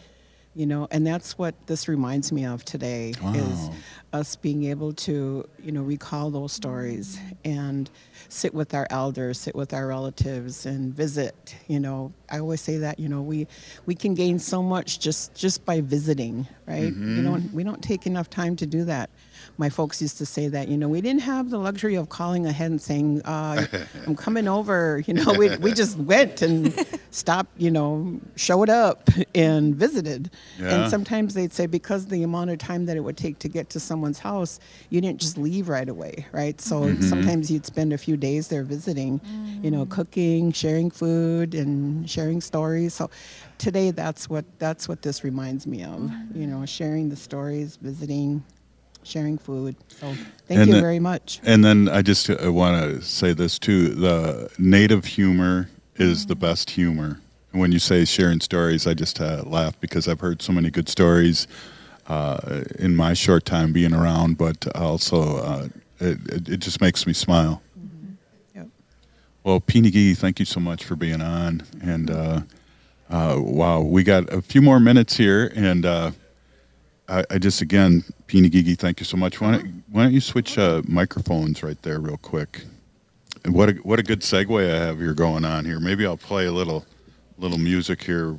you know and that's what this reminds me of today wow. is us being able to you know recall those stories and sit with our elders sit with our relatives and visit you know i always say that you know we we can gain so much just just by visiting right mm-hmm. you know we don't take enough time to do that my folks used to say that you know we didn't have the luxury of calling ahead and saying uh, (laughs) i'm coming over you know we, we just (laughs) went and stopped you know showed up and visited yeah. and sometimes they'd say because the amount of time that it would take to get to someone's house you didn't just leave right away right so mm-hmm. sometimes you'd spend a few days there visiting mm. you know mm. cooking sharing food and sharing stories so today that's what that's what this reminds me of mm. you know sharing the stories visiting sharing food. So thank and you the, very much. And then I just uh, want to say this too: the native humor is mm. the best humor. When you say sharing stories, I just uh, laugh because I've heard so many good stories uh, in my short time being around, but also uh, it, it, just makes me smile. Mm-hmm. Yep. Well, Pinigi, thank you so much for being on. And uh, uh, wow, we got a few more minutes here, and I, I just again, Peeny Gigi, thank you so much. Why don't, why don't you switch uh, microphones right there, real quick? And what a what a good segue I have here going on here. Maybe I'll play a little little music here,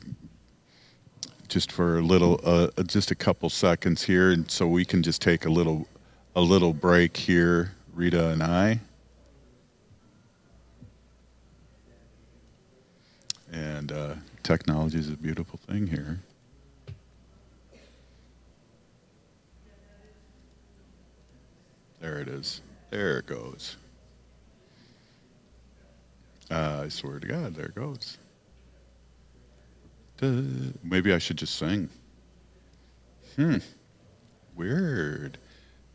just for a little, uh, just a couple seconds here, and so we can just take a little a little break here, Rita and I. And uh, technology is a beautiful thing here. There it is. There it goes. Uh, I swear to God, there it goes. Duh. Maybe I should just sing. Hmm. Weird.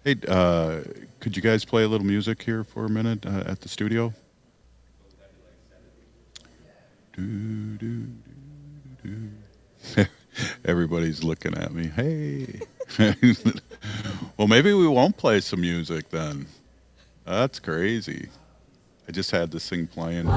Hey, uh, could you guys play a little music here for a minute uh, at the studio? Do, do, do. (laughs) Everybody's looking at me. Hey. (laughs) Well, maybe we won't play some music then. That's crazy. I just had this thing playing. Well,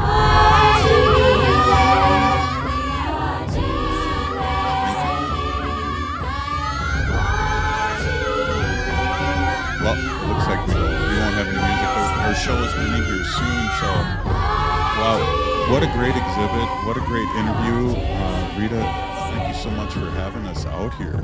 looks like we, we won't have any music. Our, our show is ending here soon, so wow, what a great exhibit! What a great interview, uh, Rita. Thank you so much for having us out here.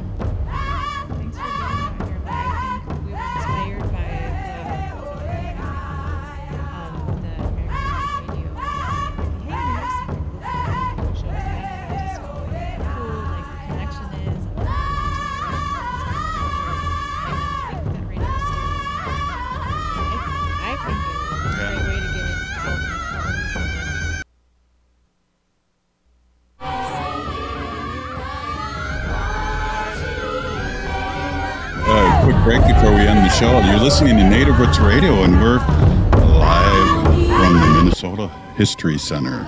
Listening to Native Roots Radio, and we're live from the Minnesota History Center.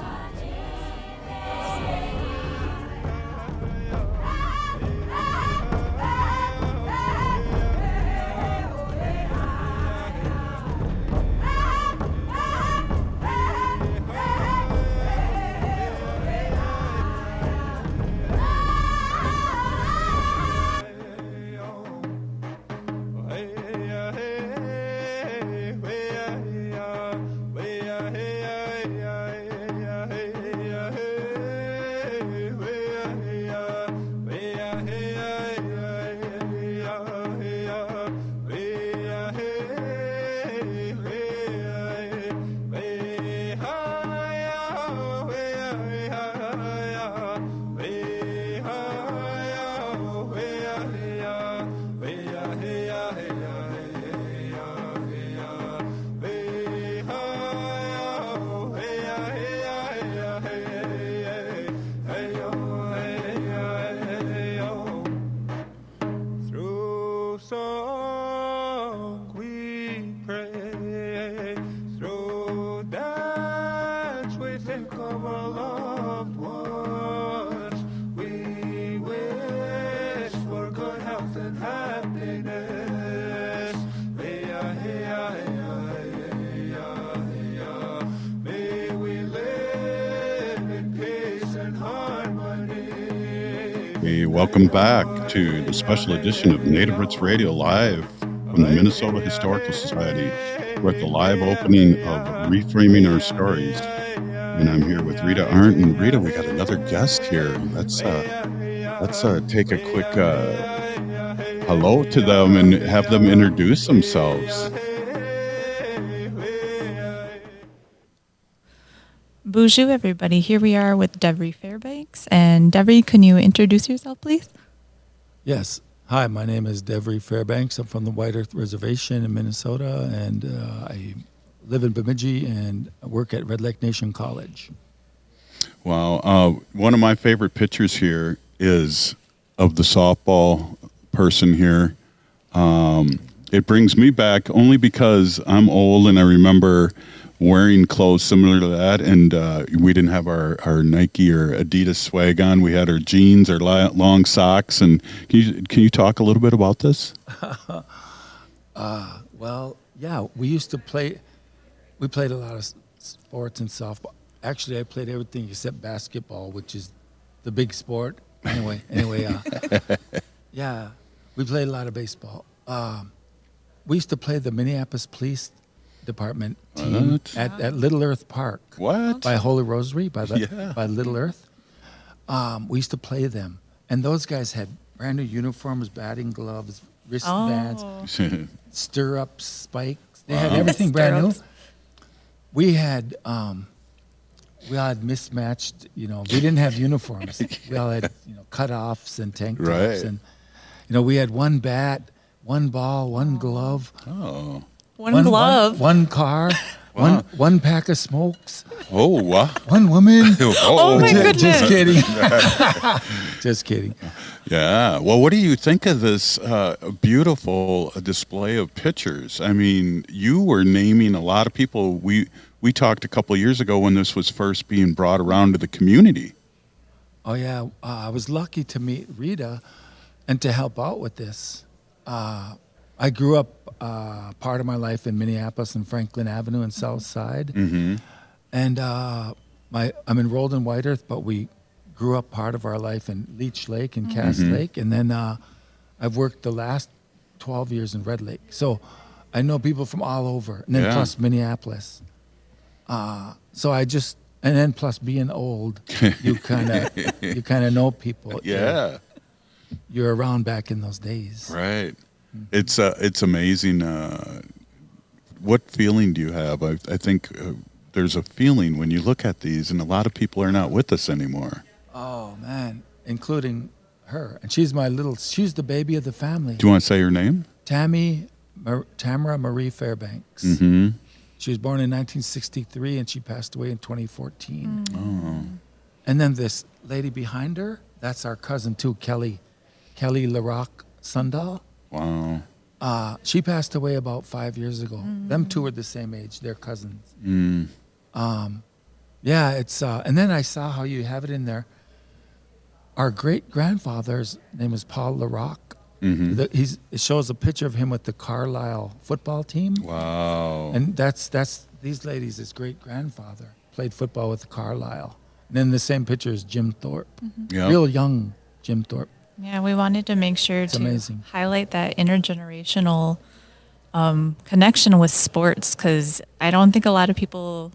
Welcome back to the special edition of Native Roots Radio live from the Minnesota Historical Society. We're at the live opening of Reframing Our Stories. And I'm here with Rita Arndt. And Rita, we got another guest here. Let's uh, let's uh, take a quick uh, hello to them and have them introduce themselves. Bonjour, everybody. Here we are with Devery Fairbanks. And Devery, can you introduce yourself, please? Yes. Hi, my name is Devery Fairbanks. I'm from the White Earth Reservation in Minnesota, and uh, I live in Bemidji and work at Red Lake Nation College. Wow. Uh, one of my favorite pictures here is of the softball person here. Um, it brings me back only because I'm old and I remember wearing clothes similar to that. And uh, we didn't have our, our Nike or Adidas swag on. We had our jeans, our li- long socks. And can you, can you talk a little bit about this? (laughs) Well, yeah, we used to play. We played a lot of sports and softball. Actually, I played everything except basketball, which is the big sport. Anyway, anyway, uh, (laughs) yeah, we played a lot of baseball. Um, we used to play the Minneapolis Police Department team What? at, at Little Earth Park. What? by Holy Rosary, by the, Yeah. by Little Earth. Um, we used to play them, and those guys had brand new uniforms, batting gloves, wristbands, Oh. (laughs) stirrups, spikes. They had everything brand new. We had um, we all had mismatched. You know, we didn't have uniforms. (laughs) we all had you know cutoffs and tank tops, Right. and you know we had one bat, one ball, one glove, oh. One, glove. one, one car, (laughs) one one pack of smokes, Oh, wow. one woman. (laughs) Oh my Ju- goodness. Just kidding. (laughs) Just kidding. Yeah. Well, what do you think of this uh, beautiful display of pictures? I mean, you were naming a lot of people. We we talked a couple of years ago when this was first being brought around to the community. Oh yeah, uh, I was lucky to meet Rita, and to help out with this. Uh, I grew up uh, part of my life in Minneapolis and Franklin Avenue and South Side, Mm-hmm. and uh, my I'm enrolled in White Earth, but we grew up part of our life in Leech Lake and Cass Mhm. Lake, and then uh, I've worked the last 12 years in Red Lake. So I know people from all over, and then Yeah. plus Minneapolis. Uh, so I just, and then plus being old, you kind of, (laughs) you kind of know people. Yeah. you're around back in those days. Right. It's uh, it's amazing. Uh, what feeling do you have? I, I think uh, there's a feeling when you look at these, and a lot of people are not with us anymore. Oh man, including her, and she's my little, she's the baby of the family. Do you want to say your name? Tammy, Mar- Tamara Marie Fairbanks. Mm-hmm. She was born in 1963 and she passed away in 2014. Oh. And then this lady behind her, that's our cousin too, Kelly, Kelly LaRock Sundal. Wow. Uh, she passed away about five years ago. Them two are the same age. They're cousins. Mm. Um, yeah, it's uh, and then I saw how you have it in there. Our great grandfather's name is Paul LaRock. Mhm. The, he's it shows a picture of him with the Carlisle football team. Wow. And that's that's these ladies. His great grandfather played football with Carlisle. And then the same picture is Jim Thorpe, yeah. real young Jim Thorpe. Yeah, we wanted to make sure to amazing. highlight that intergenerational um, connection with sports because I don't think a lot of people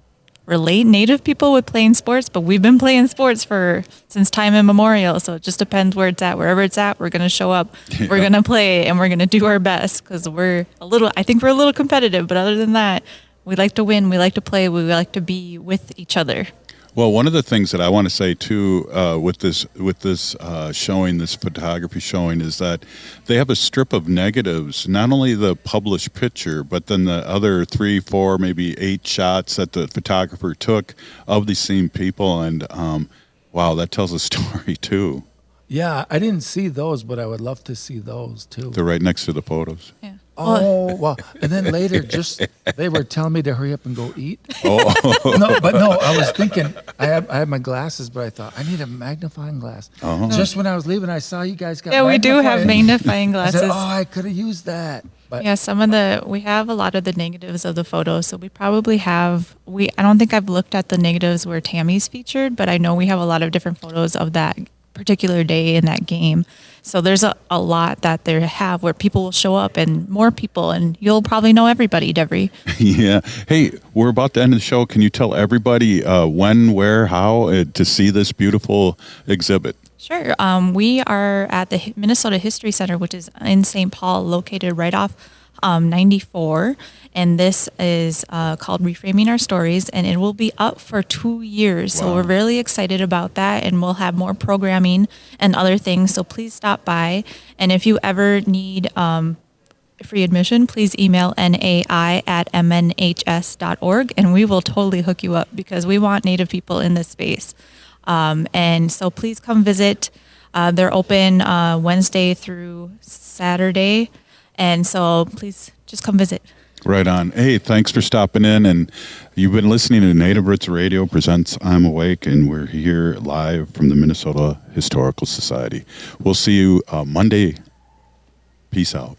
relate Native people with playing sports, but we've been playing sports for since time immemorial. So it just depends where it's at. Wherever it's at, we're going to show up. We're going to play, and we're going to do our best because we're a little. I think we're a little competitive, but other than that, we like to win. We like to play. We like to be with each other. Well, one of the things that I want to say too uh, with this with this uh, showing, this photography showing, is that they have a strip of negatives. Not only the published picture, but then the other three, four, maybe eight shots that the photographer took of these same people, and um, wow, that tells a (laughs) story too. Yeah, I didn't see those, but I would love to see those too. They're right next to the photos. Yeah. Well, Oh well, and then later, just they were telling me to hurry up and go eat. Oh, (laughs) No, but no, I was thinking I had I had my glasses, but I thought I need a magnifying glass. Uh-huh. Just when I was leaving, I saw you guys got. yeah, we do have magnifying- magnifying I glasses. said, "Oh, I could have used that." But Yeah, some of the we have a lot of the negatives of the photos, so we probably have we. I don't think I've looked at the negatives where Tammy's featured, but I know we have a lot of different photos of that particular day in that game. So there's a, a lot that they have where people will show up and more people, and you'll probably know everybody, Devery. (laughs) yeah. Hey, we're about to end the show. Can you tell everybody uh, when, where, how uh, to see this beautiful exhibit? Sure. Um, we are at the Minnesota History Center, which is in St. Paul, located right off um, 94. And this is uh, called Reframing Our Stories, and it will be up for two years. So we're really excited about that, and we'll have more programming and other things. So please stop by. And if you ever need um, free admission, please email NAI at mnhs.org, and we will totally hook you up because we want Native people in this space. Um, and so please come visit. Uh, they're open uh, Wednesday through Saturday. And so please just come visit. Right on. Hey, thanks for stopping in. And you've been listening to Native Roots Radio presents I'm Awake, and we're here live from the Minnesota Historical Society. We'll see you uh, Monday. Peace out.